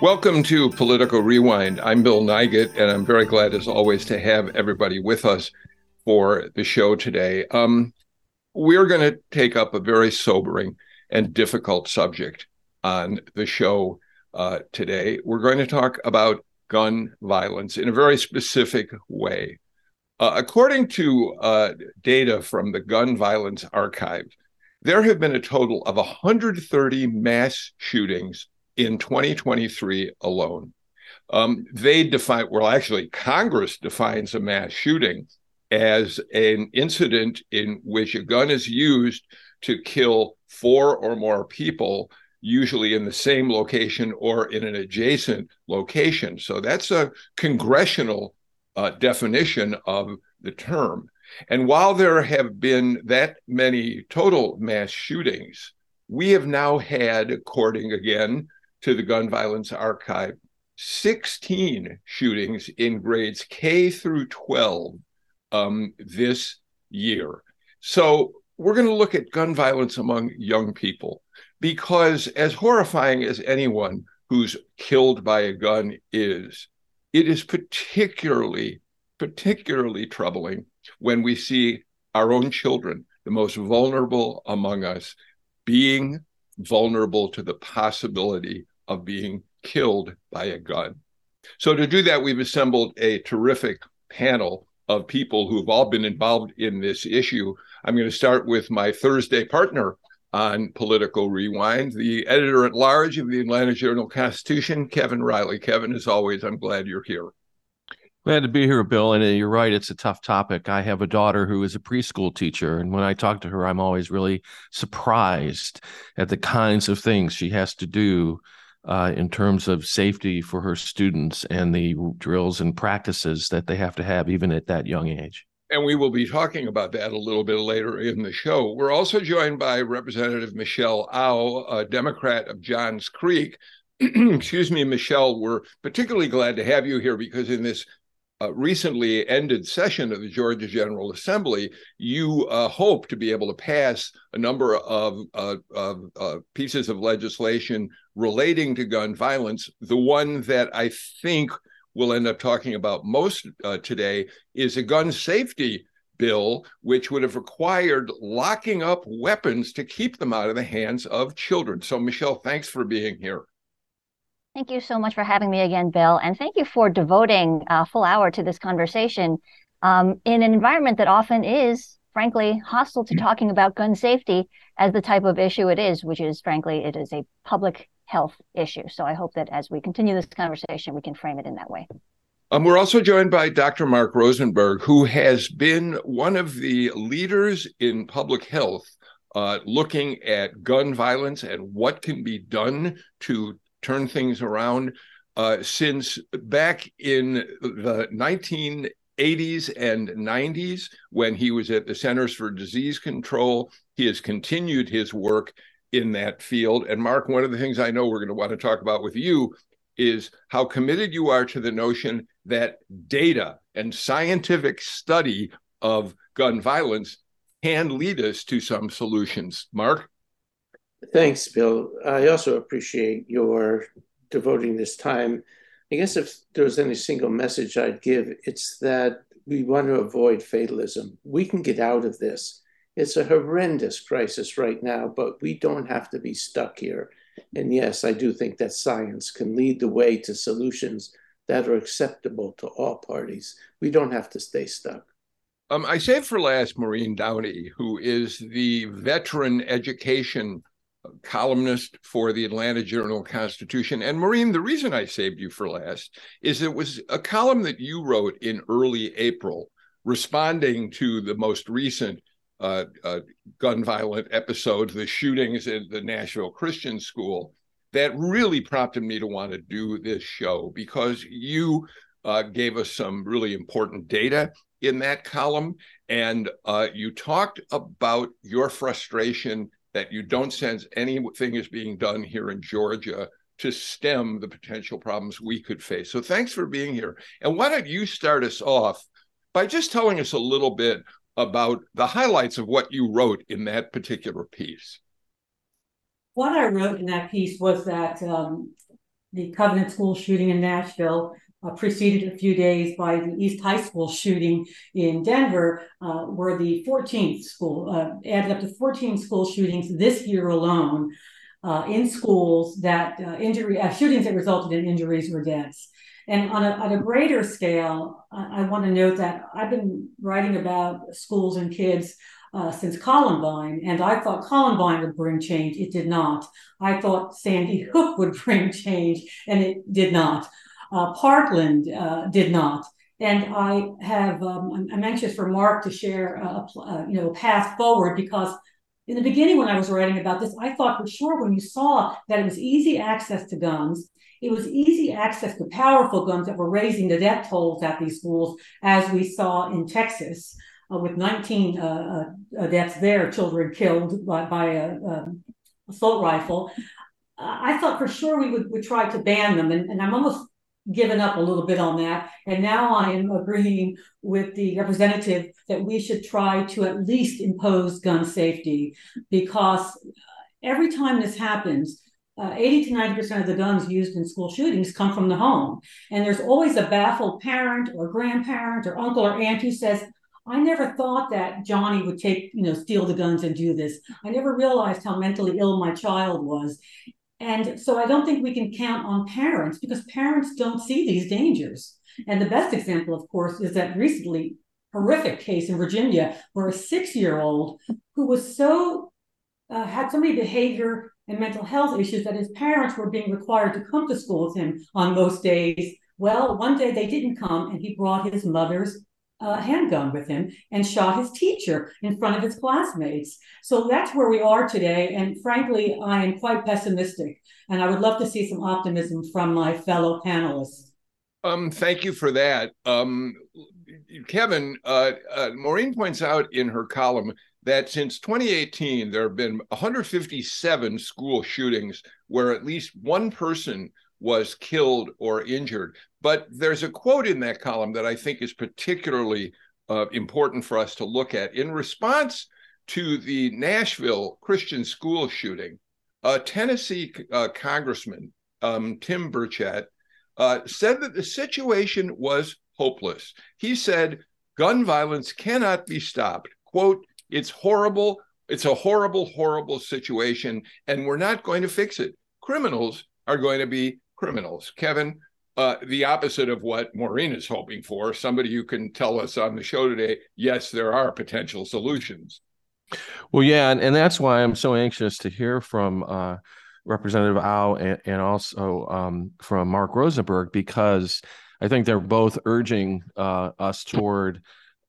Welcome to Political Rewind. I'm Bill Nigut, and I'm very glad, as always, to have everybody with us for the show today. Um, we're going to take up a very sobering and difficult subject on the show uh, today. We're going to talk about gun violence in a very specific way. Uh, according to uh, data from the Gun Violence Archive, there have been a total of 130 mass shootings in 2023 alone. Um, they define, well, actually, Congress defines a mass shooting as an incident in which a gun is used to kill four or more people, usually in the same location or in an adjacent location. So that's a congressional uh, definition of the term. And while there have been that many total mass shootings, we have now had, according again to the Gun Violence Archive 16 shootings in grades K through 12 um, this year. So we're going to look at gun violence among young people because, as horrifying as anyone who's killed by a gun is, it is particularly, particularly troubling when we see our own children, the most vulnerable among us, being vulnerable to the possibility of being killed by a gun. So, to do that, we've assembled a terrific panel of people who've all been involved in this issue. I'm going to start with my Thursday partner on Political Rewind, the editor at large of the Atlanta Journal Constitution, Kevin Riley. Kevin, as always, I'm glad you're here. Glad to be here, Bill. And uh, you're right, it's a tough topic. I have a daughter who is a preschool teacher. And when I talk to her, I'm always really surprised at the kinds of things she has to do uh, in terms of safety for her students and the drills and practices that they have to have, even at that young age. And we will be talking about that a little bit later in the show. We're also joined by Representative Michelle Au, a Democrat of Johns Creek. Excuse me, Michelle, we're particularly glad to have you here because in this uh, recently ended session of the Georgia General Assembly, you uh, hope to be able to pass a number of, uh, of uh, pieces of legislation relating to gun violence. The one that I think we'll end up talking about most uh, today is a gun safety bill, which would have required locking up weapons to keep them out of the hands of children. So, Michelle, thanks for being here. Thank you so much for having me again, Bill. And thank you for devoting a full hour to this conversation um, in an environment that often is, frankly, hostile to talking about gun safety as the type of issue it is, which is, frankly, it is a public health issue. So I hope that as we continue this conversation, we can frame it in that way. Um, we're also joined by Dr. Mark Rosenberg, who has been one of the leaders in public health uh, looking at gun violence and what can be done to turn things around uh, since back in the 1980s and 90s when he was at the Centers for Disease Control. He has continued his work in that field. And Mark, one of the things I know we're going to want to talk about with you is how committed you are to the notion that data and scientific study of gun violence can lead us to some solutions. Mark? Thanks, Bill. I also appreciate your devoting this time. I guess if there was any single message I'd give, it's that we want to avoid fatalism. We can get out of this. It's a horrendous crisis right now, but we don't have to be stuck here. And yes, I do think that science can lead the way to solutions that are acceptable to all parties. We don't have to stay stuck. Um, I saved for last Maureen Downey, who is the veteran education columnist for the Atlanta Journal Constitution. And Maureen, the reason I saved you for last is it was a column that you wrote in early April responding to the most recent uh, uh, gun violent episodes, the shootings at the Nashville Christian School. that really prompted me to want to do this show because you uh, gave us some really important data in that column. And uh, you talked about your frustration that you don't sense anything is being done here in Georgia to stem the potential problems we could face. So thanks for being here. And why don't you start us off by just telling us a little bit about the highlights of what you wrote in that particular piece? What I wrote in that piece was that um, the Covenant School shooting in Nashville uh, preceded a few days by the East High School shooting in Denver, uh, where the 14th school uh, added up to 14 school shootings this year alone uh, in schools that uh, injury uh, shootings that resulted in injuries or deaths. And on a, on a greater scale, I, I want to note that I've been writing about schools and kids uh, since Columbine, and I thought Columbine would bring change. It did not. I thought Sandy Hook would bring change, and it did not. Uh, Parkland uh, did not. And I have, um, I'm, anxious for Mark to share a, a, you know, a path forward because in the beginning when I was writing about this, I thought for sure when you saw that it was easy access to guns, it was easy access to powerful guns that were raising the death tolls at these schools, as we saw in Texas, uh, with 19 uh, uh, deaths there, children killed by, by a, um, assault rifle. I thought for sure we would, would try to ban them, and, and I'm almost given up a little bit on that. And now I am agreeing with the representative that we should try to at least impose gun safety because every time this happens, uh, 80 to 90% of the guns used in school shootings come from the home. And there's always a baffled parent or grandparent or uncle or aunt who says, I never thought that Johnny would take, you know, steal the guns and do this. I never realized how mentally ill my child was. And so I don't think we can count on parents because parents don't see these dangers. And the best example, of course, is that recently horrific case in Virginia where a six year old who was so, uh, had so many behavior and mental health issues that his parents were being required to come to school with him on most days. Well, one day they didn't come and he brought his mother's uh, handgun with him and shot his teacher in front of his classmates. So that's where we are today. And frankly, I am quite pessimistic. And I would love to see some optimism from my fellow panelists. Um, thank you for that. Um, Kevin, uh, uh, Maureen points out in her column that since 2018, there have been 157 school shootings where at least one person was killed or injured. But there's a quote in that column that I think is particularly uh, important for us to look at. In response to the Nashville Christian school shooting, a Tennessee uh, Congressman, um, Tim Burchett, uh, said that the situation was hopeless. He said, gun violence cannot be stopped. Quote, it's horrible. It's a horrible, horrible situation, and we're not going to fix it. Criminals are going to be criminals. Kevin, uh, the opposite of what Maureen is hoping for, somebody who can tell us on the show today, yes, there are potential solutions. Well, yeah, and, and that's why I'm so anxious to hear from uh, Representative Au and, and also um, from Mark Rosenberg because I think they're both urging uh, us toward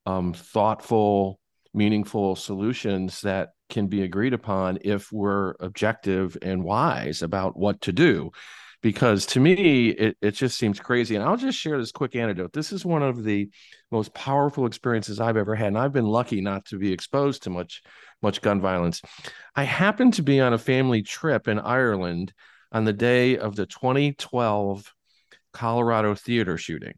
um, thoughtful, meaningful solutions that can be agreed upon if we're objective and wise about what to do because to me it, it just seems crazy and i'll just share this quick anecdote this is one of the most powerful experiences i've ever had and i've been lucky not to be exposed to much much gun violence i happened to be on a family trip in ireland on the day of the 2012 colorado theater shooting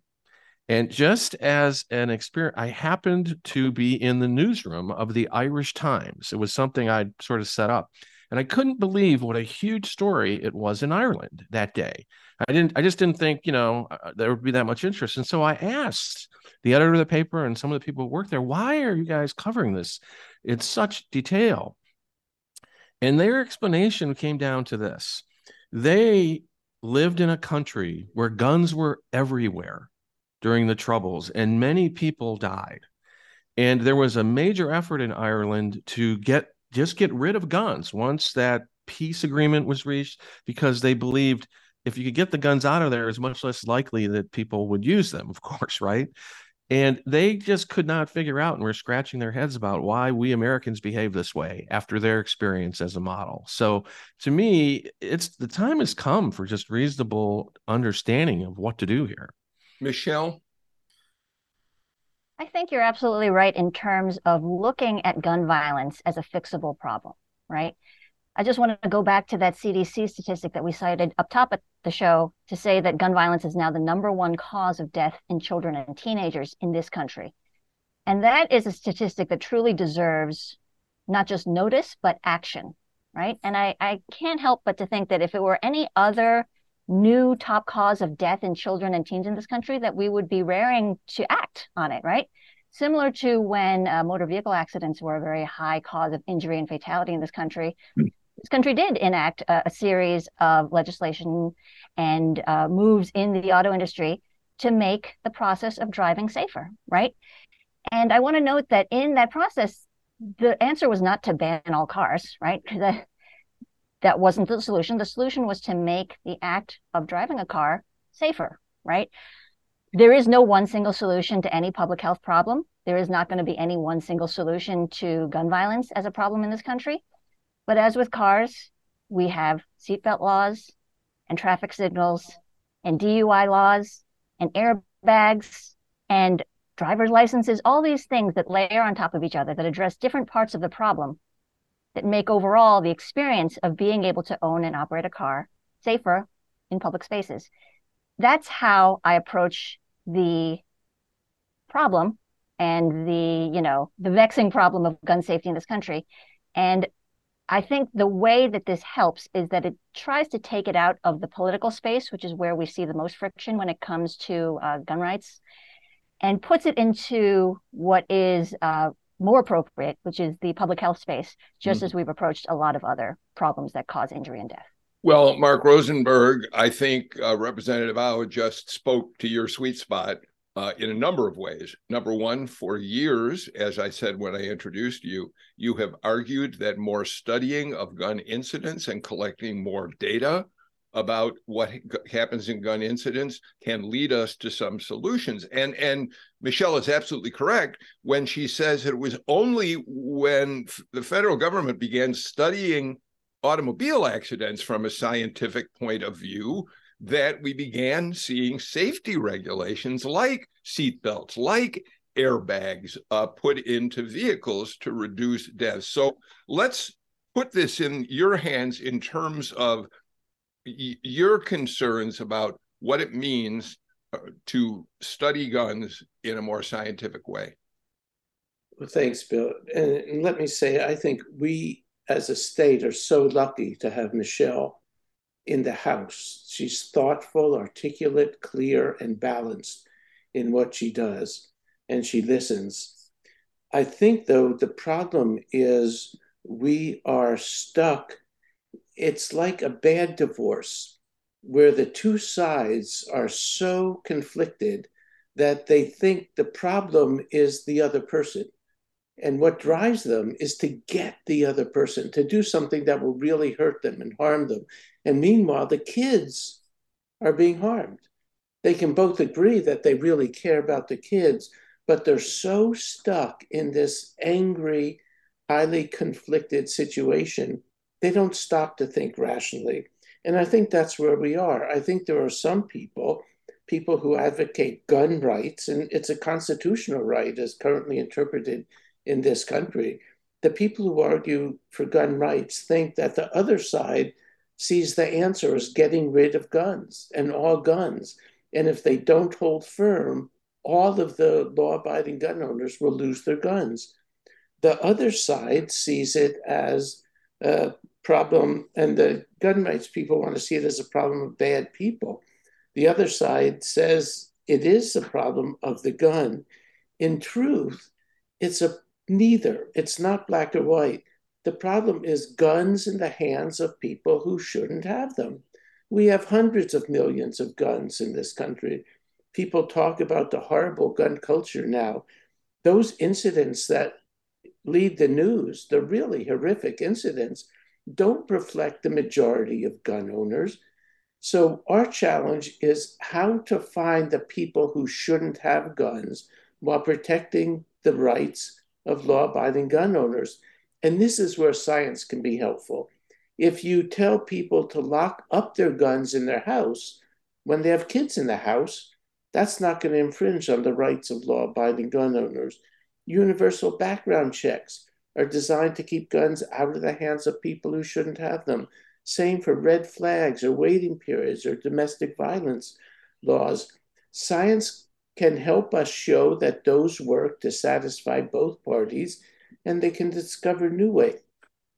and just as an experience, I happened to be in the newsroom of the Irish Times. It was something I'd sort of set up. And I couldn't believe what a huge story it was in Ireland that day. I didn't, I just didn't think, you know, uh, there would be that much interest. And so I asked the editor of the paper and some of the people who work there, why are you guys covering this in such detail? And their explanation came down to this they lived in a country where guns were everywhere during the Troubles, and many people died. And there was a major effort in Ireland to get just get rid of guns once that peace agreement was reached because they believed if you could get the guns out of there, it's much less likely that people would use them, of course, right? And they just could not figure out and were scratching their heads about why we Americans behave this way after their experience as a model. So to me, it's the time has come for just reasonable understanding of what to do here. Michelle? I think you're absolutely right in terms of looking at gun violence as a fixable problem, right? I just wanted to go back to that CDC statistic that we cited up top at the show to say that gun violence is now the number one cause of death in children and teenagers in this country. And that is a statistic that truly deserves not just notice, but action, right? And I, I can't help but to think that if it were any other new top cause of death in children and teens in this country, that we would be raring to act on it, right? Similar to when uh, motor vehicle accidents were a very high cause of injury and fatality in this country, mm this country did enact a, a series of legislation and uh, moves in the auto industry to make the process of driving safer, right? And I want to note that in that process, the answer was not to ban all cars, right? that wasn't the solution. The solution was to make the act of driving a car safer, right? There is no one single solution to any public health problem. There is not going to be any one single solution to gun violence as a problem in this country. But as with cars, we have seatbelt laws and traffic signals and DUI laws and airbags and driver's licenses, all these things that layer on top of each other that address different parts of the problem that make overall the experience of being able to own and operate a car safer in public spaces. That's how I approach the problem and the, you know, the vexing problem of gun safety in this country. And I think the way that this helps is that it tries to take it out of the political space, which is where we see the most friction when it comes to uh, gun rights, and puts it into what is uh, more appropriate, which is the public health space, just mm-hmm. as we've approached a lot of other problems that cause injury and death. Well, Mark Rosenberg, I think uh, Representative Au just spoke to your sweet spot uh, in a number of ways. Number one, for years, as I said when I introduced you, you have argued that more studying of gun incidents and collecting more data about what happens in gun incidents can lead us to some solutions. And and Michelle is absolutely correct when she says it was only when the federal government began studying automobile accidents from a scientific point of view that we began seeing safety regulations like seatbelts, like airbags uh, put into vehicles to reduce deaths. So let's put this in your hands in terms of your concerns about what it means uh, to study guns in a more scientific way. Well, thanks, Bill. And let me say, I think we as a state are so lucky to have Michelle in the House. She's thoughtful, articulate, clear, and balanced in what she does, and she listens. I think, though, the problem is we are stuck. It's like a bad divorce where the two sides are so conflicted that they think the problem is the other person. And what drives them is to get the other person to do something that will really hurt them and harm them. And meanwhile, the kids are being harmed. They can both agree that they really care about the kids, but they're so stuck in this angry, highly conflicted situation, they don't stop to think rationally. And I think that's where we are. I think there are some people, people who advocate gun rights, and it's a constitutional right as currently interpreted in this country. The people who argue for gun rights think that the other side sees the answer as getting rid of guns and all guns. And if they don't hold firm, all of the law abiding gun owners will lose their guns. The other side sees it as a problem, and the gun rights people want to see it as a problem of bad people. The other side says it is a problem of the gun. In truth, it's a neither. It's not black or white. The problem is guns in the hands of people who shouldn't have them. We have hundreds of millions of guns in this country. People talk about the horrible gun culture now. Those incidents that lead the news, the really horrific incidents, don't reflect the majority of gun owners. So, our challenge is how to find the people who shouldn't have guns, while protecting the rights of law abiding gun owners. And this is where science can be helpful. If you tell people to lock up their guns in their house when they have kids in the house, that's not going to infringe on the rights of law abiding gun owners. Universal background checks are designed to keep guns out of the hands of people who shouldn't have them. Same for red flags or waiting periods or domestic violence laws. Science can help us show that those work to satisfy both parties and they can discover new ways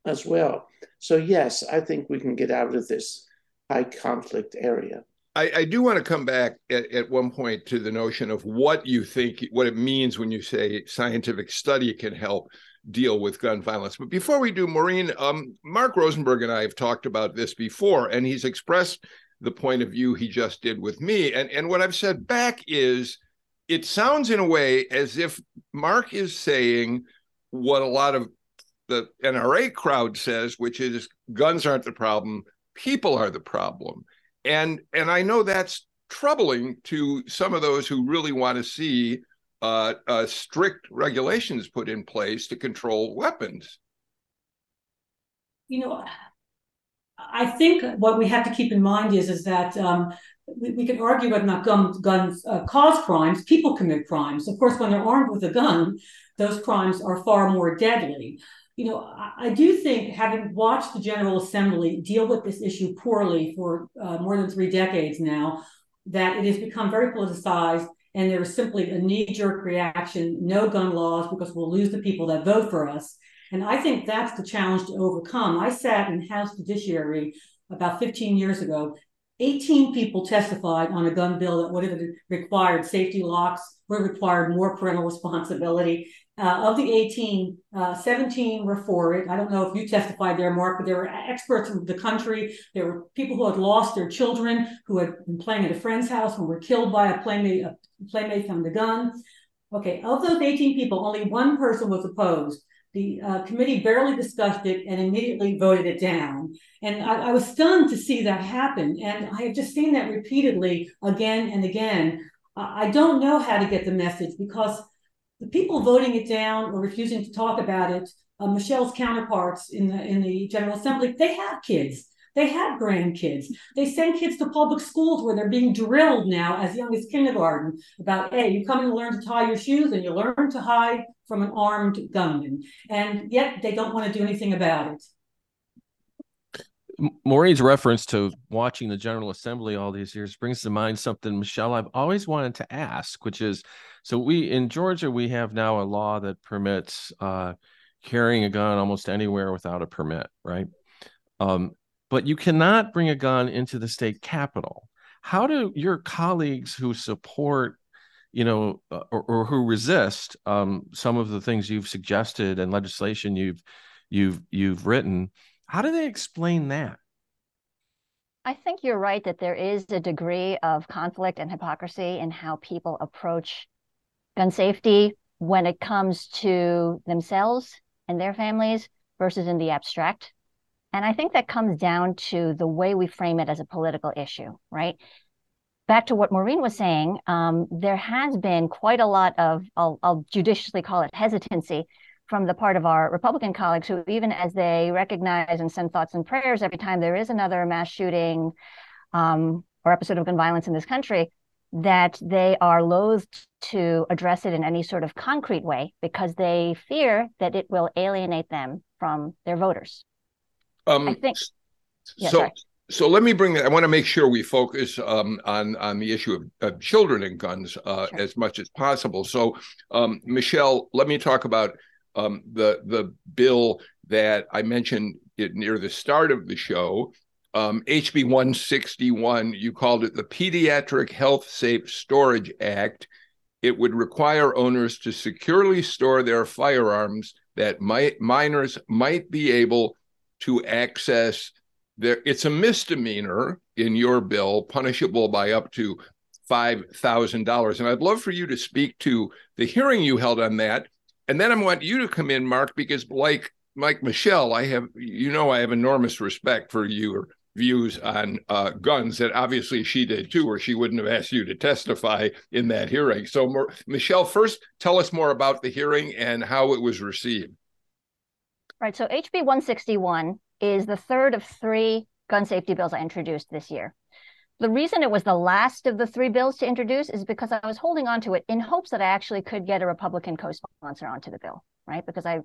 as well. So, yes, I think we can get out of this high conflict area. I, I, do want to come back at, at one point to the notion of what you think, what it means when you say scientific study can help deal with gun violence. But before we do, Maureen, um, Mark Rosenberg and I have talked about this before, and he's expressed the point of view he just did with me. And, and what I've said back is it sounds in a way as if Mark is saying what a lot of the NRA crowd says, which is guns aren't the problem, people are the problem and and I know that's troubling to some of those who really want to see uh, uh, strict regulations put in place to control weapons. You know, I think what we have to keep in mind is is that um, we, we, can argue or not guns, guns uh, cause crimes. People commit crimes. Of course, when they're armed with a gun, those crimes are far more deadly you know, I, I, do think having watched the General Assembly deal with this issue poorly for uh, more than three decades now, that it has become very politicized and there was simply a knee jerk reaction no gun laws because we'll lose the people that vote for us. And I think that's the challenge to overcome. I sat in House Judiciary about 15 years ago. 18 people testified on a gun bill that would have required safety locks, would have required more parental responsibility. Uh, of the 18, uh, 17 were for it. I don't know if you testified there, Mark, but there were experts from the country. There were people who had lost their children, who had been playing at a friend's house and were killed by a playmate, a playmate from the gun. Okay, of those 18 people, only one person was opposed. The uh, committee barely discussed it and immediately voted it down. And I, I was stunned to see that happen. And I have just seen that repeatedly again and again. I don't know how to get the message because the people voting it down or refusing to talk about it, uh, Michelle's counterparts in the in the General Assembly, they have kids. They have grandkids. They send kids to public schools where they're being drilled now as young as kindergarten about, hey, you come and learn to tie your shoes and you learn to hide from an armed gunman. And yet they don't want to do anything about it. Maureen's reference to watching the General Assembly all these years brings to mind something, Michelle, I've always wanted to ask, which is so we in Georgia, we have now a law that permits uh, carrying a gun almost anywhere without a permit, right? Um, but you cannot bring a gun into the state capitol. How do your colleagues who support, you know, uh, or, or who resist um, some of the things you've suggested and legislation you've you've you've written? How do they explain that? I think you're right that there is a degree of conflict and hypocrisy in how people approach gun safety when it comes to themselves and their families versus in the abstract. And I think that comes down to the way we frame it as a political issue, right? Back to what Maureen was saying, um, there has been quite a lot of, I'll, I'll judiciously call it hesitancy from the part of our Republican colleagues who, even as they recognize and send thoughts and prayers every time there is another mass shooting um, or episode of gun violence in this country, that they are loath to address it in any sort of concrete way because they fear that it will alienate them from their voters. Um, I think. Yeah, so, sorry. so let me bring that. I want to make sure we focus um, on on the issue of, of children and guns uh, sure. as much as possible. So, um, Michelle, let me talk about um, the the bill that I mentioned near the start of the show, um, HB 161. You called it the Pediatric Health Safe Storage Act. It would require owners to securely store their firearms that might, minors might be able to access. Their, it's a misdemeanor in your bill, punishable by up to $5,000. And I'd love for you to speak to the hearing you held on that and then I want you to come in, Mark, because like Mike Michelle, I have you know I have enormous respect for your views on uh, guns that obviously she did too, or she wouldn't have asked you to testify in that hearing. So, Michelle, first tell us more about the hearing and how it was received. Right. So, HB 161 is the third of three gun safety bills I introduced this year. The reason it was the last of the three bills to introduce is because I was holding on to it in hopes that I actually could get a Republican co sponsor onto the bill, right? Because I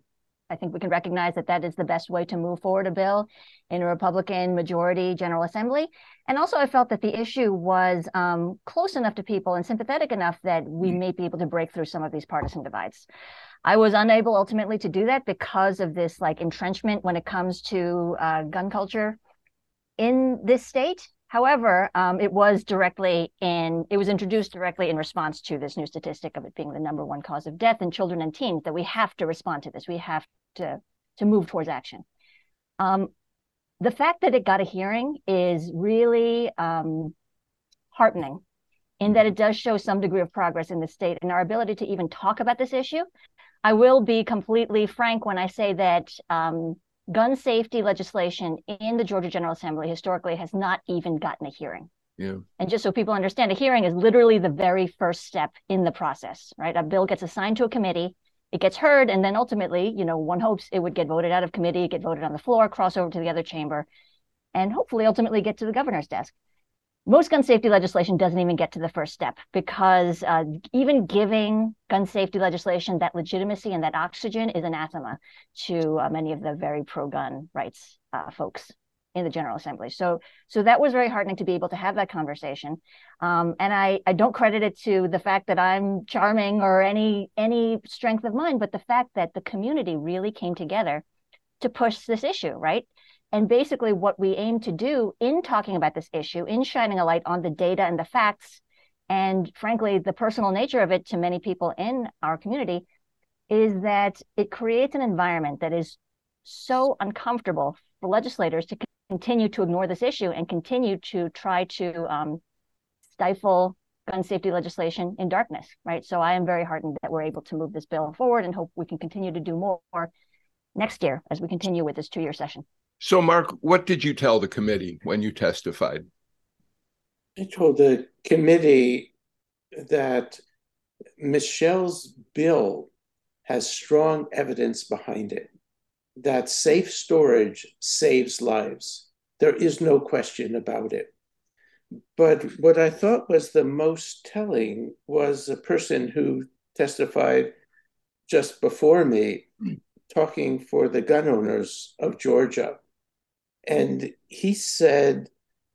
I think we can recognize that that is the best way to move forward a bill in a Republican majority General Assembly. And also, I felt that the issue was um, close enough to people and sympathetic enough that we mm. may be able to break through some of these partisan divides. I was unable ultimately to do that because of this like entrenchment when it comes to uh, gun culture in this state. However, um, it was directly in, it was introduced directly in response to this new statistic of it being the number one cause of death in children and teens, that we have to respond to this. We have to, to move towards action. Um, the fact that it got a hearing is really um, heartening in that it does show some degree of progress in the state and our ability to even talk about this issue. I will be completely frank when I say that um, gun safety legislation in the Georgia General Assembly historically has not even gotten a hearing. Yeah. And just so people understand, a hearing is literally the very first step in the process, right? A bill gets assigned to a committee, it gets heard, and then ultimately, you know, one hopes it would get voted out of committee, get voted on the floor, cross over to the other chamber, and hopefully ultimately get to the governor's desk. Most gun safety legislation doesn't even get to the first step because uh, even giving gun safety legislation that legitimacy and that oxygen is anathema to uh, many of the very pro-gun rights uh, folks in the General Assembly. So, so that was very heartening to be able to have that conversation. Um, and I, I don't credit it to the fact that I'm charming or any any strength of mine, but the fact that the community really came together to push this issue, right? And basically, what we aim to do in talking about this issue, in shining a light on the data and the facts, and frankly, the personal nature of it to many people in our community, is that it creates an environment that is so uncomfortable for legislators to continue to ignore this issue and continue to try to um, stifle gun safety legislation in darkness, right? So I am very heartened that we're able to move this bill forward and hope we can continue to do more next year as we continue with this two year session. So, Mark, what did you tell the committee when you testified? I told the committee that Michelle's bill has strong evidence behind it that safe storage saves lives. There is no question about it. But what I thought was the most telling was a person who testified just before me, talking for the gun owners of Georgia. And he said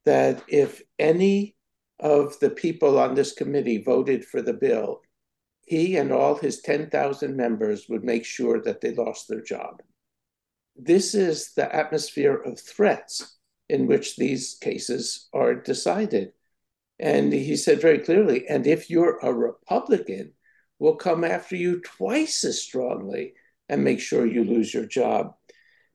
that if any of the people on this committee voted for the bill, he and all his 10,000 members would make sure that they lost their job. This is the atmosphere of threats in which these cases are decided. And he said very clearly, and if you're a Republican, we'll come after you twice as strongly and make sure you lose your job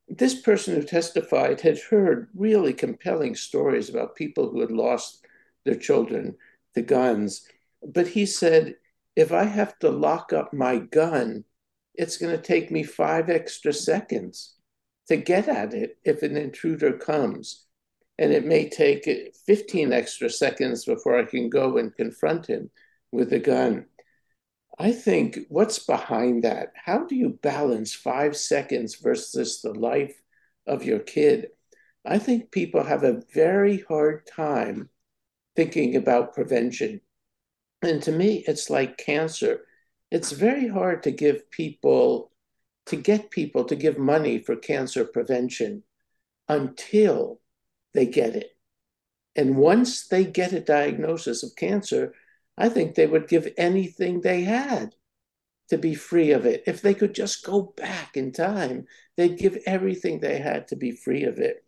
this person who testified had heard really compelling stories about people who had lost their children to guns. But he said, if I have to lock up my gun, it's going to take me five extra seconds to get at it if an intruder comes. And it may take 15 extra seconds before I can go and confront him with a gun. I think what's behind that? How do you balance five seconds versus the life of your kid? I think people have a very hard time thinking about prevention. And to me, it's like cancer. It's very hard to give people, to get people to give money for cancer prevention until they get it. And once they get a diagnosis of cancer, I think they would give anything they had to be free of it. If they could just go back in time, they'd give everything they had to be free of it.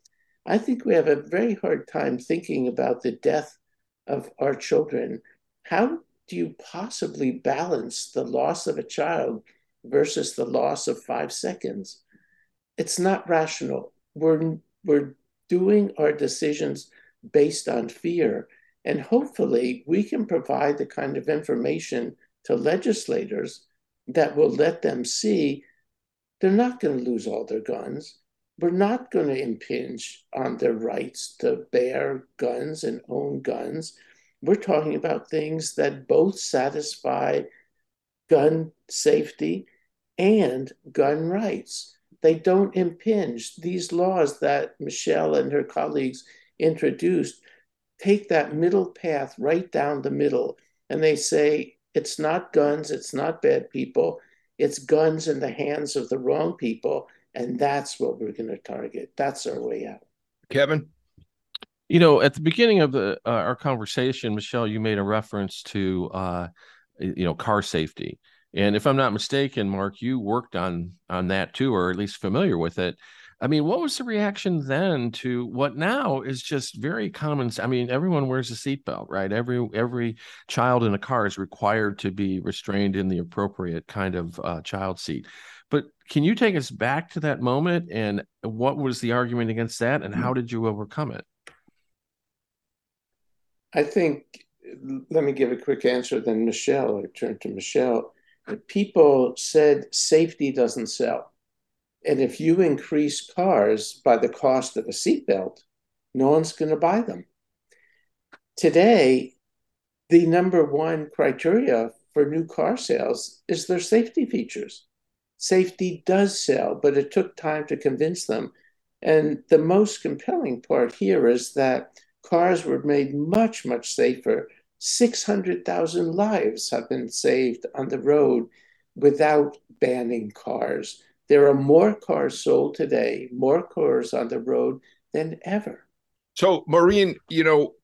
I think we have a very hard time thinking about the death of our children. How do you possibly balance the loss of a child versus the loss of five seconds? It's not rational. We're, we're doing our decisions based on fear. And hopefully, we can provide the kind of information to legislators that will let them see they're not going to lose all their guns. we're not going to impinge on their rights to bear guns and own guns. We're talking about things that both satisfy gun safety and gun rights. They don't impinge. These laws that Michelle and her colleagues introduced take that middle path right down the middle and they say it's not guns, it's not bad people, it's guns in the hands of the wrong people. And that's what we're going to target. That's our way out. Kevin? You know, at the beginning of the, uh, our conversation, Michelle, you made a reference to, uh, you know, car safety. And if I'm not mistaken, Mark, you worked on on that too, or at least familiar with it. I mean, what was the reaction then to what now is just very common? I mean, everyone wears a seatbelt, right? Every every child in a car is required to be restrained in the appropriate kind of uh, child seat. But can you take us back to that moment and what was the argument against that, and how did you overcome it? I think. Let me give a quick answer. Then Michelle, I turn to Michelle. People said safety doesn't sell and if you increase cars by the cost of a seatbelt, no one's going to buy them. Today, the number one criteria for new car sales is their safety features. Safety does sell, but it took time to convince them. And the most compelling part here is that cars were made much, much safer. 600,000 lives have been saved on the road without banning cars. There are more cars sold today, more cars on the road than ever. So, Maureen, you know,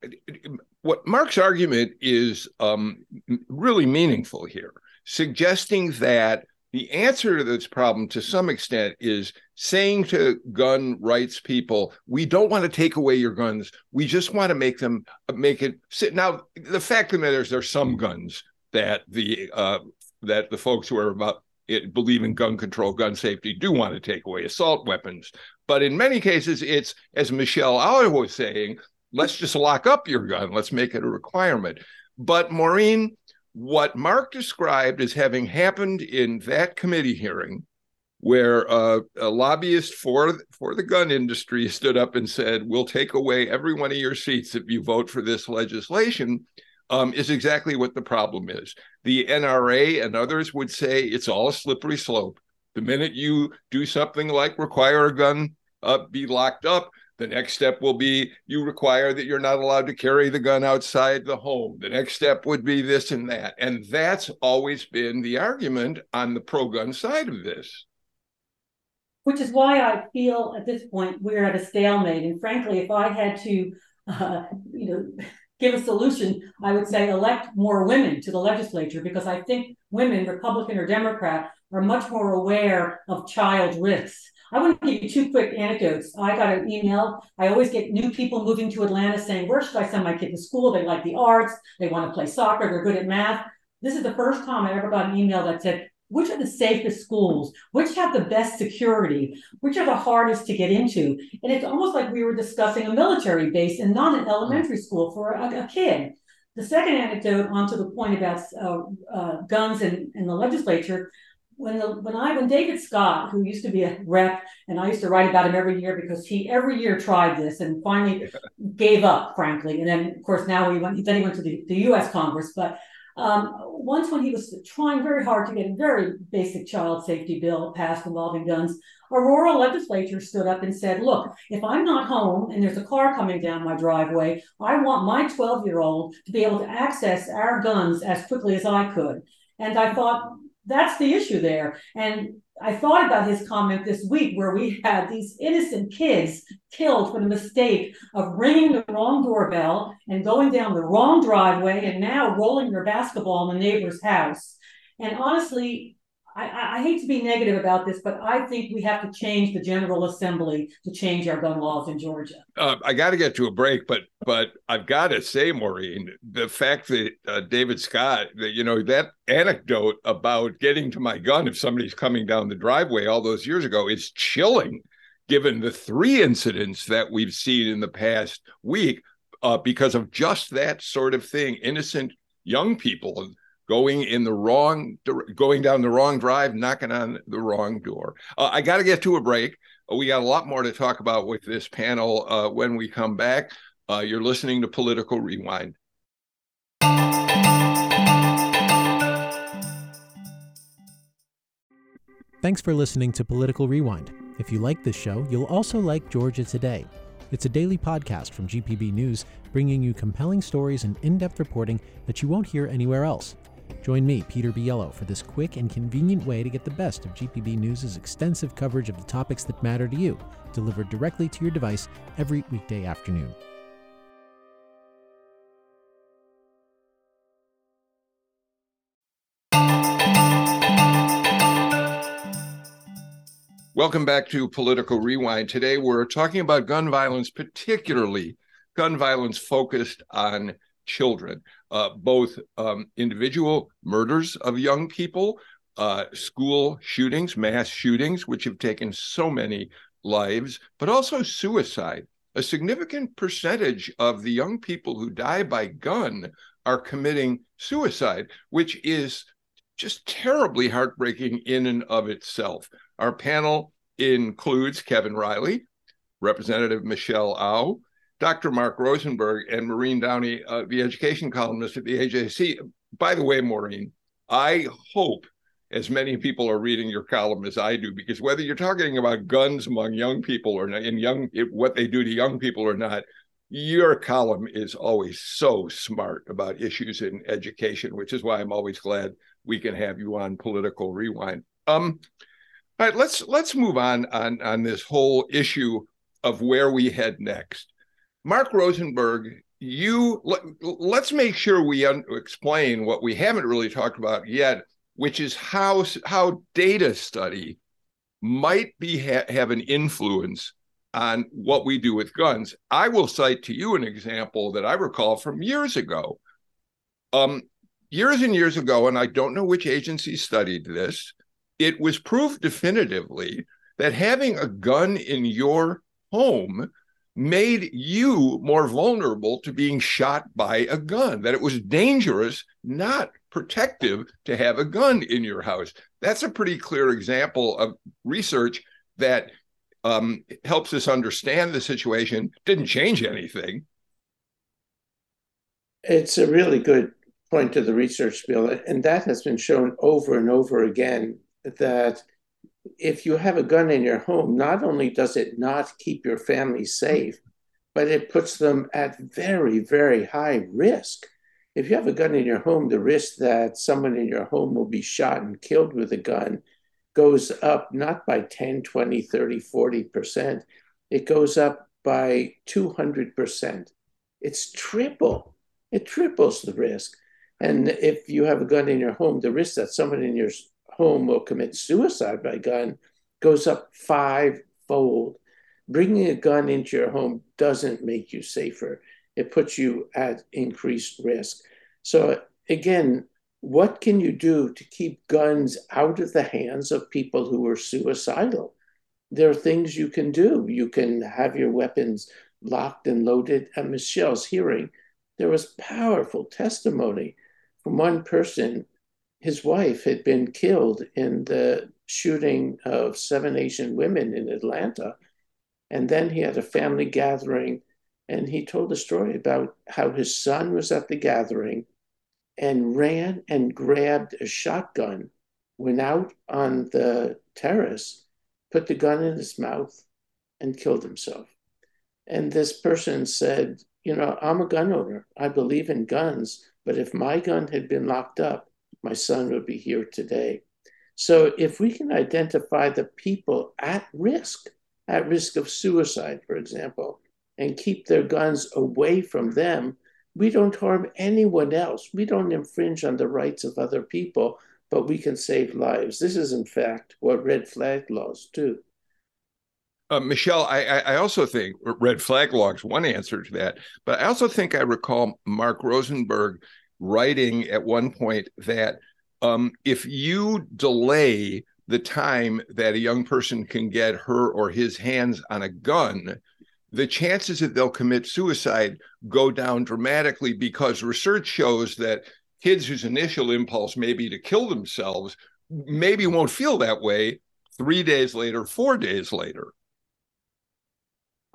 what Mark's argument is um, really meaningful here, suggesting that the answer to this problem to some extent is saying to gun rights people we don't want to take away your guns we just want to make them make it sit now the fact of the matter is there's some guns that the uh, that the folks who are about it, believe in gun control, gun safety, do want to take away assault weapons. But in many cases, it's as Michelle Au was saying, let's just lock up your gun, let's make it a requirement. But Maureen, what Mark described as having happened in that committee hearing, where uh, a lobbyist for for the gun industry stood up and said, "We'll take away every one of your seats if you vote for this legislation." um, is exactly what the problem is. The NRA and others would say it's all a slippery slope. The minute you do something like require a gun uh, be locked up, the next step will be you require that you're not allowed to carry the gun outside the home. The next step would be this and that. And that's always been the argument on the pro gun side of this. Which is why I feel at this point we're at a stalemate. And frankly, if I had to, uh, you know, give a solution, I would say elect more women to the legislature because I think women, Republican or Democrat, are much more aware of child risks. I want to give you two quick anecdotes. I got an email. I always get new people moving to Atlanta saying, Where should I send my kid to school? They like the arts, they want to play soccer, they're good at math. This is the first time I ever got an email that said, which are the safest schools, which have the best security, which are the hardest to get into. And it's almost like we were discussing a military base and not an elementary school for a, a kid. The second anecdote, onto the point about uh, uh, guns in, in the legislature, when the, when I when David Scott, who used to be a rep, and I used to write about him every year because he every year tried this and finally gave up, frankly. And then of course now he went then he went to the, the U.S. Congress, but um, once, when he was trying very hard to get a very basic child safety bill passed involving guns, a rural legislature stood up and said, Look, if I'm not home and there's a car coming down my driveway, I want my 12 year old to be able to access our guns as quickly as I could. And I thought, that's the issue there. And I thought about his comment this week where we had these innocent kids killed for the mistake of ringing the wrong doorbell and going down the wrong driveway and now rolling their basketball in the neighbor's house. And honestly, I, I, hate to be negative about this, but I think we have to change the General Assembly to change our gun laws in Georgia. Uh, I got to get to a break, but but I've got to say, Maureen, the fact that uh, David Scott, that you know that anecdote about getting to my gun if somebody's coming down the driveway all those years ago is chilling, given the three incidents that we've seen in the past week uh, because of just that sort of thing, innocent young people going in the wrong going down the wrong drive knocking on the wrong door uh, i got to get to a break We got a lot more to talk about with this panel uh, when we come back. Uh, you're listening to Political Rewind. Thanks for listening to Political Rewind. If you like this show, you'll also like Georgia Today. It's a daily podcast from GPB News, bringing you compelling stories and in depth reporting that you won't hear anywhere else. Join me, Peter Biello, for this quick and convenient way to get the best of GPB News' extensive coverage of the topics that matter to you, delivered directly to your device every weekday afternoon. Welcome back to Political Rewind. Today we're talking about gun violence, particularly gun violence focused on children, uh, both um, individual murders of young people, uh, school shootings, mass shootings, which have taken so many lives, but also suicide. A significant percentage of the young people who die by gun are committing suicide, which is just terribly heartbreaking in and of itself. Our panel includes Kevin Riley, Representative Michelle Au, Dr. Mark Rosenberg, and Maureen Downey, uh, the education columnist at the AJC. By the way, Maureen, I hope as many people are reading your column as I do, because whether you're talking about guns among young people or not, in young what they do to young people or not, your column is always so smart about issues in education, which is why I'm always glad we can have you on Political Rewind. Um, all right, let's let's move on on on this whole issue of where we head next. Mark Rosenberg, you let, us make sure we un- explain what we haven't really talked about yet, which is how how data study might be ha- have an influence on what we do with guns. I will cite to you an example that I recall from years ago. Um, years and years ago, and I don't know which agency studied this it was proved definitively that having a gun in your home made you more vulnerable to being shot by a gun, that it was dangerous, not protective, to have a gun in your house. That's a pretty clear example of research that um, helps us understand the situation, didn't change anything. It's a really good point to the research, Bill, and that has been shown over and over again that if you have a gun in your home, not only does it not keep your family safe, but it puts them at very, very high risk. If you have a gun in your home, the risk that someone in your home will be shot and killed with a gun goes up not by 10, 20, 30, 40%. It goes up by 200%. It's triple. It triples the risk. And if you have a gun in your home, the risk that someone in your home will commit suicide by gun goes up fivefold. Bringing a gun into your home doesn't make you safer, it puts you at increased risk. So, again, what can you do to keep guns out of the hands of people who are suicidal? There are things you can do. You can have your weapons locked and loaded. At Michelle's hearing, there was powerful testimony from one person his wife had been killed in the shooting of seven Asian women in Atlanta. And then he had a family gathering, and he told a story about how his son was at the gathering and ran and grabbed a shotgun, went out on the terrace, put the gun in his mouth, and killed himself. And this person said, You know, I'm a gun owner. I believe in guns, but if my gun had been locked up, my son would be here today. So if we can identify the people at risk, at risk of suicide, for example, and keep their guns away from them, we don't harm anyone else. We don't infringe on the rights of other people, but we can save lives. This is, in fact, what red flag laws do. Uh, Michelle, I, I also think red flag laws one answer to that, but I also think I recall Mark Rosenberg writing at one point that um, if you delay the time that a young person can get her or his hands on a gun, the chances that they'll commit suicide go down dramatically because research shows that kids whose initial impulse may be to kill themselves maybe won't feel that way three days later, four days later.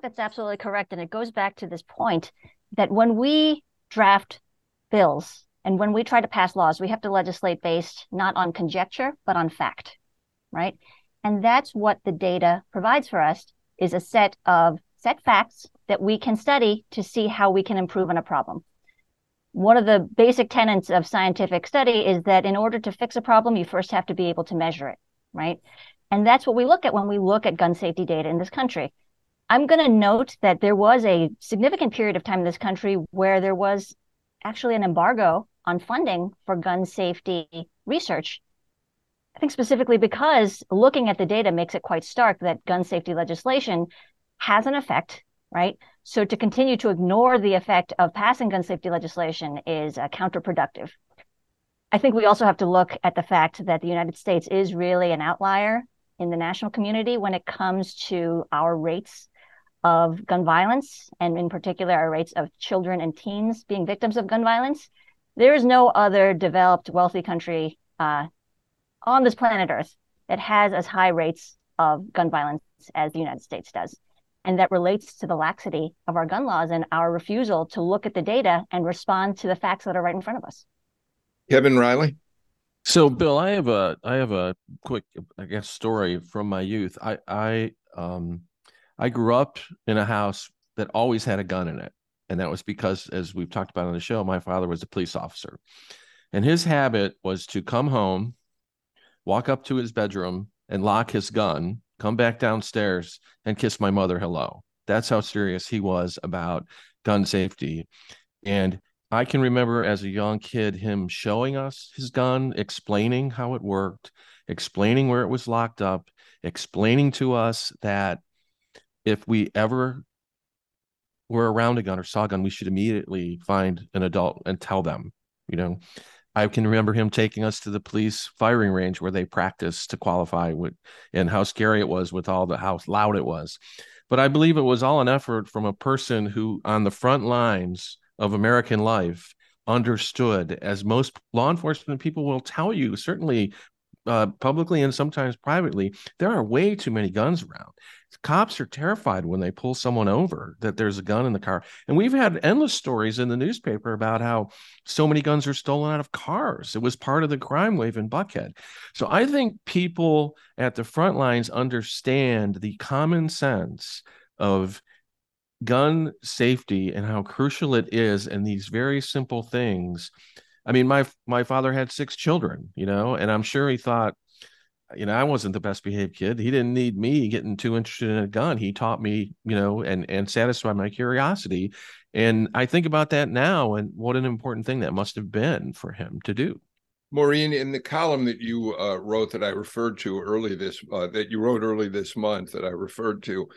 that's absolutely correct. And it goes back to this point that when we draft bills and when we try to pass laws, we have to legislate based not on conjecture, but on fact, right? And that's what the data provides for us is a set of set facts that we can study to see how we can improve on a problem. One of the basic tenets of scientific study is that in order to fix a problem, you first have to be able to measure it, right? And that's what we look at when we look at gun safety data in this country. I'm going to note that there was a significant period of time in this country where there was actually an embargo on funding for gun safety research. I think specifically because looking at the data makes it quite stark that gun safety legislation has an effect, right? So to continue to ignore the effect of passing gun safety legislation is uh, counterproductive. I think we also have to look at the fact that the United States is really an outlier in the national community when it comes to our rates of gun violence, and in particular, our rates of children and teens being victims of gun violence. There is no other developed, wealthy country uh, on this planet Earth that has as high rates of gun violence as the United States does. And that relates to the laxity of our gun laws and our refusal to look at the data and respond to the facts that are right in front of us. Kevin Riley. So, Bill, I have a I have a quick, I guess, story from my youth. I I um I grew up in a house that always had a gun in it, and that was because, as we've talked about on the show, my father was a police officer, and his habit was to come home, walk up to his bedroom, and lock his gun, come back downstairs, and kiss my mother hello. That's how serious he was about gun safety, and I can remember as a young kid him showing us his gun, explaining how it worked, explaining where it was locked up, explaining to us that if we ever were around a gun or saw a gun, we should immediately find an adult and tell them. You know, I can remember him taking us to the police firing range where they practiced to qualify with and how scary it was with all the how loud it was. But I believe it was all an effort from a person who on the front lines of American life understood, as most law enforcement people will tell you, certainly uh, publicly and sometimes privately, there are way too many guns around. Cops are terrified when they pull someone over that there's a gun in the car. And we've had endless stories in the newspaper about how so many guns are stolen out of cars. It was part of the crime wave in Buckhead. So I think people at the front lines understand the common sense of gun safety and how crucial it is and these very simple things i mean my my father had six children you know and i'm sure he thought you know i wasn't the best behaved kid. He didn't need me getting too interested in a gun. He taught me you know and and satisfied my curiosity. And i think about that now and what an important thing that must have been for him to do. Maureen, in the column that you uh, wrote that I referred to early this uh, that you wrote early this month that I referred to,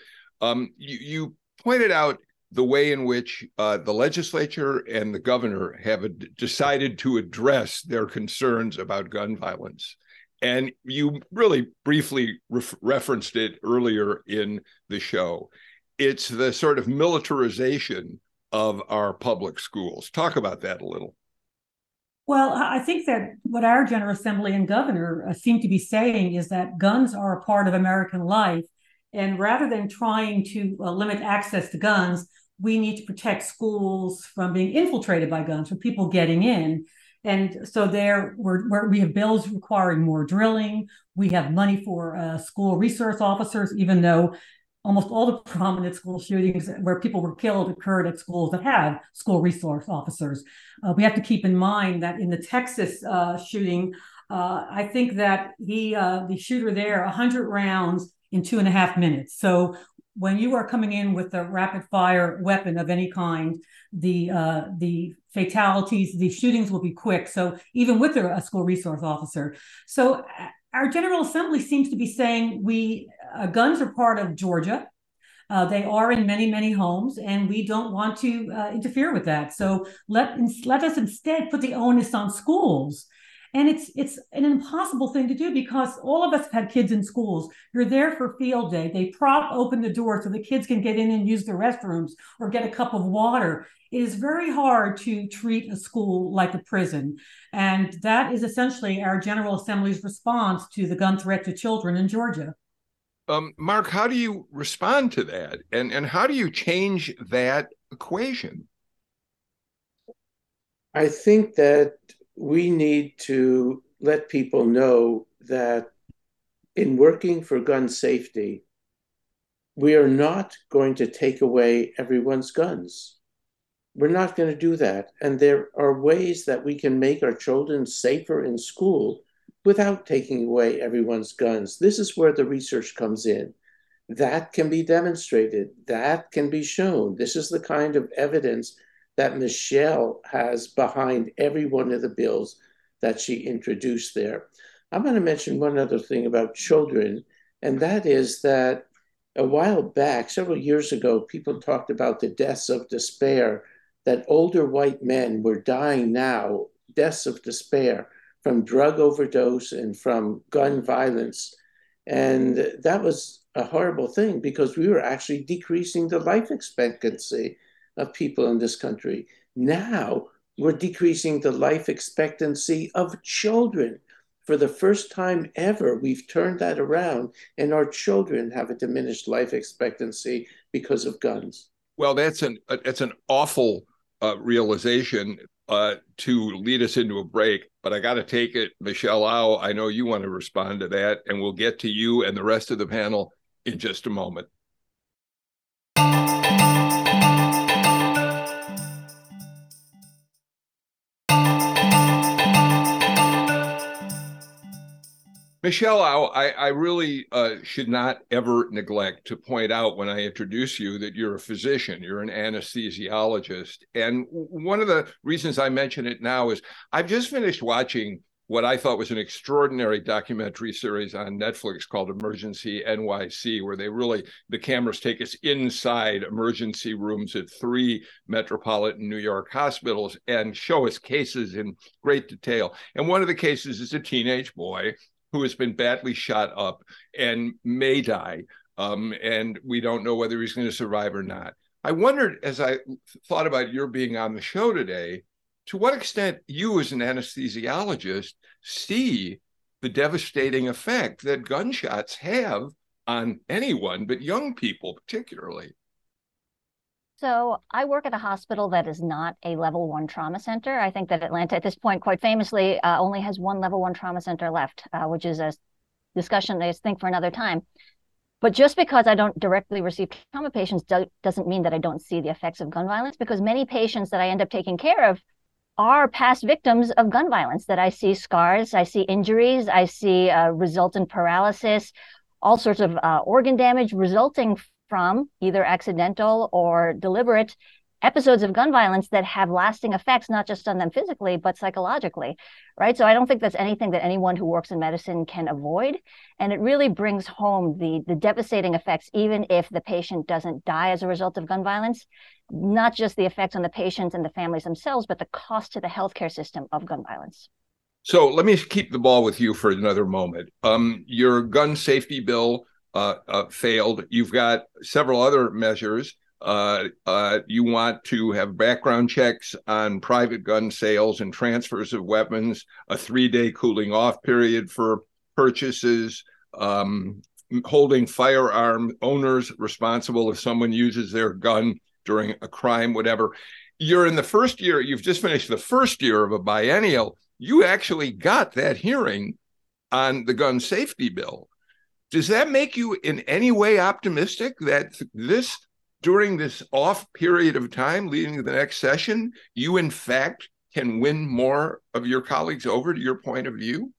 um, you, you pointed out the way in which uh, the legislature and the governor have decided to address their concerns about gun violence. And you really briefly ref- referenced it earlier in the show. It's the sort of militarization of our public schools. Talk about that a little. Well, I think that what our General Assembly and governor uh, seem to be saying is that guns are a part of American life and rather than trying to uh, limit access to guns, we need to protect schools from being infiltrated by guns, from people getting in. And so there, we're, we're, we have bills requiring more drilling. We have money for uh, school resource officers, even though almost all the prominent school shootings where people were killed occurred at schools that have school resource officers. Uh, we have to keep in mind that in the Texas uh, shooting, uh, I think that he, uh, the shooter there, 100 rounds in two and a half minutes. So when you are coming in with a rapid fire weapon of any kind, the uh, the fatalities, the shootings will be quick. So even with a, school resource officer, so uh, our General Assembly seems to be saying we uh, guns are part of Georgia. Uh, they are in many, many homes, and we don't want to uh, interfere with that. So let let us instead put the onus on schools and it's it's an impossible thing to do because all of us have had kids in schools. You're there for field day. They prop open the door so the kids can get in and use the restrooms or get a cup of water. It is very hard to treat a school like a prison. And that is essentially our general assembly's response to the gun threat to children in georgia. Um, Mark, how do you respond to that, and and how do you change that equation? I think that we need to let people know that in working for gun safety, we are not going to take away everyone's guns. We're not going to do that. And there are ways that we can make our children safer in school without taking away everyone's guns. This is where the research comes in. That can be demonstrated, that can be shown. This is the kind of evidence that Michelle has behind every one of the bills that she introduced there. I'm going to mention one other thing about children, and that is that a while back, several years ago, people talked about the deaths of despair, that older white men were dying now, deaths of despair from drug overdose and from gun violence. And that was a horrible thing because we were actually decreasing the life expectancy of people in this country. Now we're decreasing the life expectancy of children. For the first time ever, we've turned that around, and our children have a diminished life expectancy because of guns. Well, that's an that's an awful uh, realization uh, to lead us into a break. But I got to take it, Michelle Au. I know you want to respond to that, and we'll get to you and the rest of the panel in just a moment. Michelle, I, I really uh, should not ever neglect to point out when I introduce you that you're a physician, you're an anesthesiologist. And one of the reasons I mention it now is I've just finished watching what I thought was an extraordinary documentary series on Netflix called Emergency NYC, where they really, the cameras take us inside emergency rooms at three metropolitan New York hospitals and show us cases in great detail. And one of the cases is a teenage boy who has been badly shot up and may die. Um, and we don't know whether he's going to survive or not. I wondered as I thought about your being on the show today, to what extent you, as an anesthesiologist, see the devastating effect that gunshots have on anyone, but young people particularly. So I work at a hospital that is not a level one trauma center. I think that Atlanta, at this point, quite famously, uh, only has one level one trauma center left, uh, which is a discussion I think for another time. But just because I don't directly receive trauma patients do- doesn't mean that I don't see the effects of gun violence, because many patients that I end up taking care of are past victims of gun violence. That I see scars, I see injuries, I see uh, resultant paralysis, all sorts of uh, organ damage resulting from either accidental or deliberate episodes of gun violence that have lasting effects not just on them physically but psychologically right? So i don't think that's anything that anyone who works in medicine can avoid. And it really brings home the the devastating effects even if the patient doesn't die as a result of gun violence not just the effects on the patients and the families themselves but the cost to the healthcare system of gun violence. So let me keep the ball with you for another moment. Um, your gun safety bill failed. You've got several other measures. Uh, uh, you want to have background checks on private gun sales and transfers of weapons, a three day cooling off period for purchases, um, holding firearm owners responsible if someone uses their gun during a crime, whatever. You're in the first year, you've just finished the first year of a biennial. You actually got that hearing on the gun safety bill does that make you in any way optimistic that this during this off period of time leading to the next session you in fact can win more of your colleagues over to your point of view?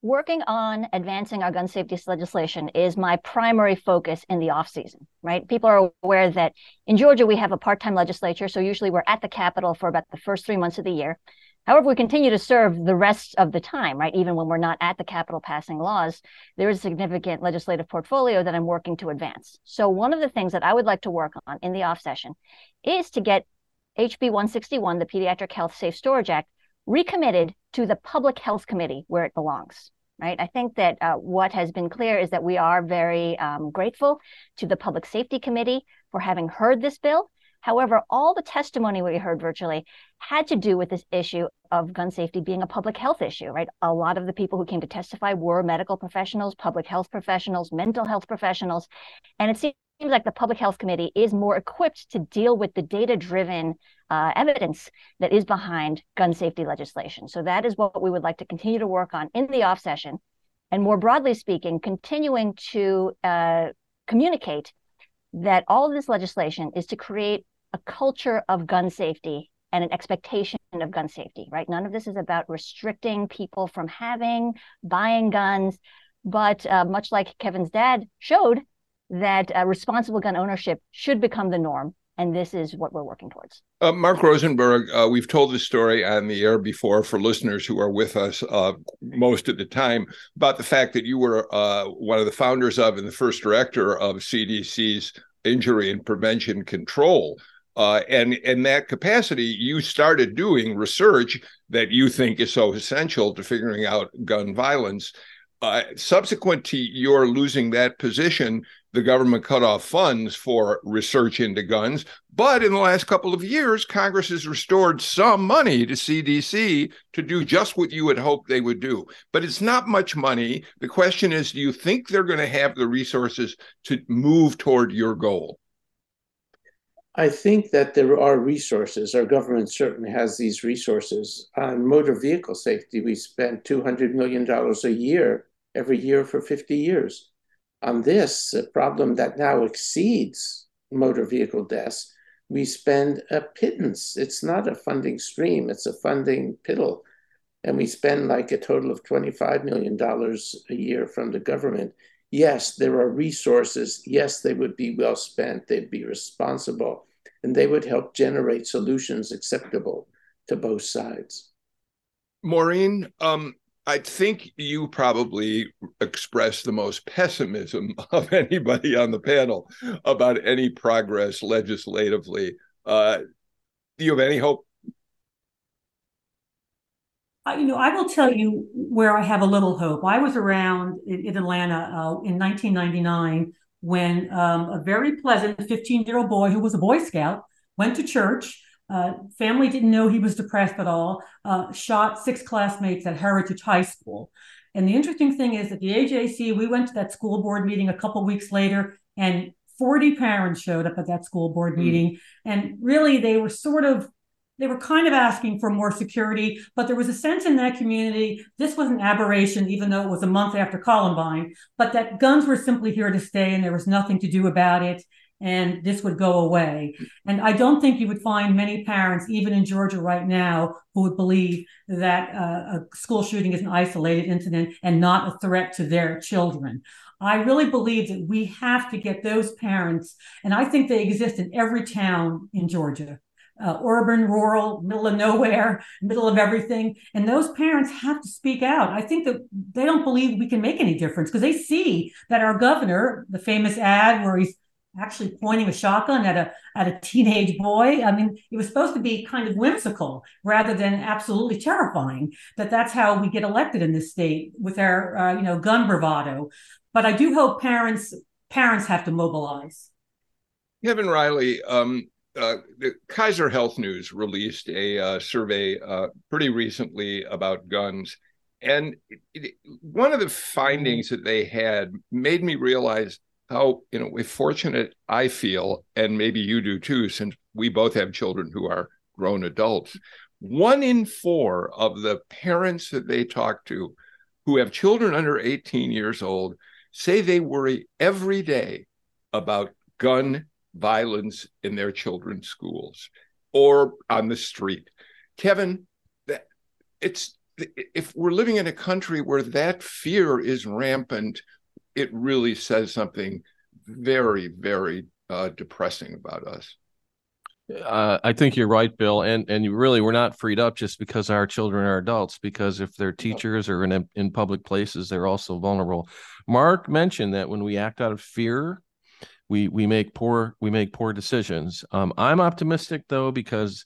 Working on advancing our gun safety legislation is my primary focus in the off season right? People are aware that in georgia we have a part-time legislature so usually we're at the capitol for about the first three months of the year However, we continue to serve the rest of the time, right? Even when we're not at the Capitol passing laws, there is a significant legislative portfolio that I'm working to advance. So, one of the things that I would like to work on in the off session is to get HB 161, the Pediatric Health Safe Storage Act, recommitted to the Public Health Committee where it belongs. Right. I think that uh, what has been clear is that we are very um, grateful to the Public Safety Committee for having heard this bill However, all the testimony we heard virtually had to do with this issue of gun safety being a public health issue, right? A lot of the people who came to testify were medical professionals, public health professionals, mental health professionals. And it seems like the Public Health Committee is more equipped to deal with the data driven uh, evidence that is behind gun safety legislation. So that is what we would like to continue to work on in the off session. And more broadly speaking, continuing to uh, communicate that all of this legislation is to create a culture of gun safety and an expectation of gun safety, right? None of this is about restricting people from having, buying guns, but uh, much like Kevin's dad showed, that uh, responsible gun ownership should become the norm. And this is what we're working towards. Uh, Mark Rosenberg, uh, we've told this story on the air before for listeners who are with us uh, most of the time about the fact that you were uh, one of the founders of and the first director of CDC's Injury and Prevention Control uh, and in that capacity, you started doing research that you think is so essential to figuring out gun violence. Uh, subsequent to your losing that position, the government cut off funds for research into guns. But in the last couple of years, Congress has restored some money to CDC to do just what you would hope they would do. But it's not much money. The question is do you think they're going to have the resources to move toward your goal? I think that there are resources. Our government certainly has these resources. On motor vehicle safety, we spend $200 million a year, every year for 50 years. On this, a problem that now exceeds motor vehicle deaths, we spend a pittance. It's not a funding stream, it's a funding piddle. And we spend like a total of $25 million a year from the government yes, there are resources. Yes, they would be well spent. They'd be responsible, and they would help generate solutions acceptable to both sides. Maureen, um, I think you probably express the most pessimism of anybody on the panel about any progress legislatively. Uh, do you have any hope? You know, I will tell you where I have a little hope. I was around in, in Atlanta uh, in 1999 when um, a very pleasant 15 year old boy who was a Boy Scout went to church. Uh, family didn't know he was depressed at all. Uh, shot six classmates at Heritage High School. And the interesting thing is that the AJC, we went to that school board meeting a couple weeks later, and 40 parents showed up at that school board hmm. meeting. Mm. And really, they were sort of they were kind of asking for more security, but there was a sense in that community this was an aberration, even though it was a month after Columbine, but that guns were simply here to stay and there was nothing to do about it. And this would go away. And I don't think you would find many parents, even in Georgia right now, who would believe that uh, a school shooting is an isolated incident and not a threat to their children. I really believe that we have to get those parents, and I think they exist in every town in Georgia uh, urban, rural, middle of nowhere, middle of everything. And those parents have to speak out. I think that they don't believe we can make any difference because they see that our governor, the famous ad where he's actually pointing a shotgun at a at a teenage boy. I mean, it was supposed to be kind of whimsical rather than absolutely terrifying. That that's how we get elected in this state with our uh, you know gun bravado. But I do hope parents parents have to mobilize. Kevin Riley, um, uh, the Kaiser Health News released a uh, survey uh, pretty recently about guns. And it, it, one of the findings that they had made me realize how you know fortunate I feel, and maybe you do too, since we both have children who are grown adults. One in four of the parents that they talk to who have children under 18 years old say they worry every day about gun violence in their children's schools or on the street. Kevin, that it's if we're living in a country where that fear is rampant, it really says something very, very uh, depressing about us. Uh, I think you're right, Bill, and and you really we're not freed up just because our children are adults. Because if they're teachers or in in public places, they're also vulnerable. Mark mentioned that when we act out of fear, we we make poor we make poor decisions. Um, I'm optimistic though because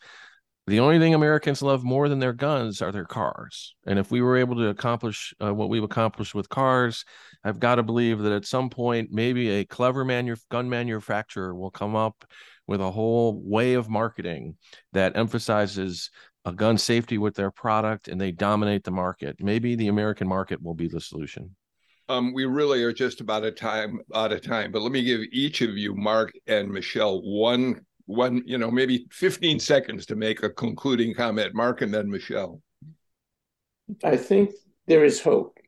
the only thing Americans love more than their guns are their cars. And if we were able to accomplish uh, what we've accomplished with cars, I've got to believe that at some point, maybe a clever manu- gun manufacturer will come up with a whole way of marketing that emphasizes a gun safety with their product and they dominate the market. Maybe the American market will be the solution. Um, we really are just about a time out of time, but let me give each of you, Mark and Michelle, one one, you know, maybe 15 seconds to make a concluding comment. Mark and then Michelle. I think there is hope.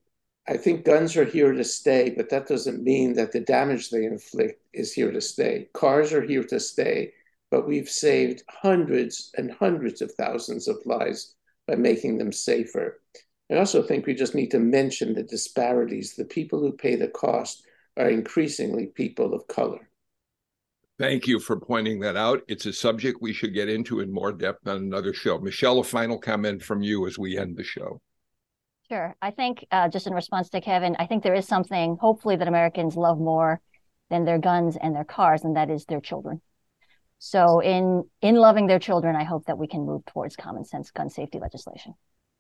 I think guns are here to stay, but that doesn't mean that the damage they inflict is here to stay. Cars are here to stay, but we've saved hundreds and hundreds of thousands of lives by making them safer. I also think we just need to mention the disparities. The people who pay the cost are increasingly people of color. Thank you for pointing that out. It's a subject we should get into in more depth on another show. Michelle, a final comment from you as we end the show. Sure. I think, uh, just in response to Kevin, I think there is something, hopefully, that Americans love more than their guns and their cars, and that is their children. So, in in loving their children, I hope that we can move towards common sense gun safety legislation.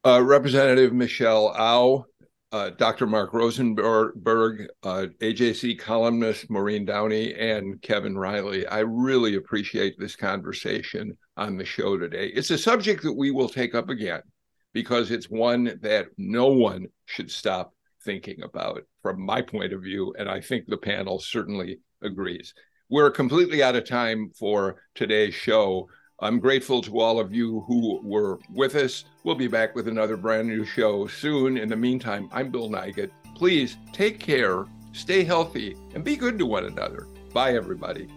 Uh, Representative Michelle Au, uh, Dr. Mark Rosenberg, uh, AJC columnist Maureen Downey, and Kevin Riley. I really appreciate this conversation on the show today. It's a subject that we will take up again because it's one that no one should stop thinking about from my point of view. And I think the panel certainly agrees. We're completely out of time for today's show. I'm grateful to all of you who were with us. We'll be back with another brand new show soon. In the meantime, I'm Bill Nigut. Please take care, stay healthy, and be good to one another. Bye, everybody.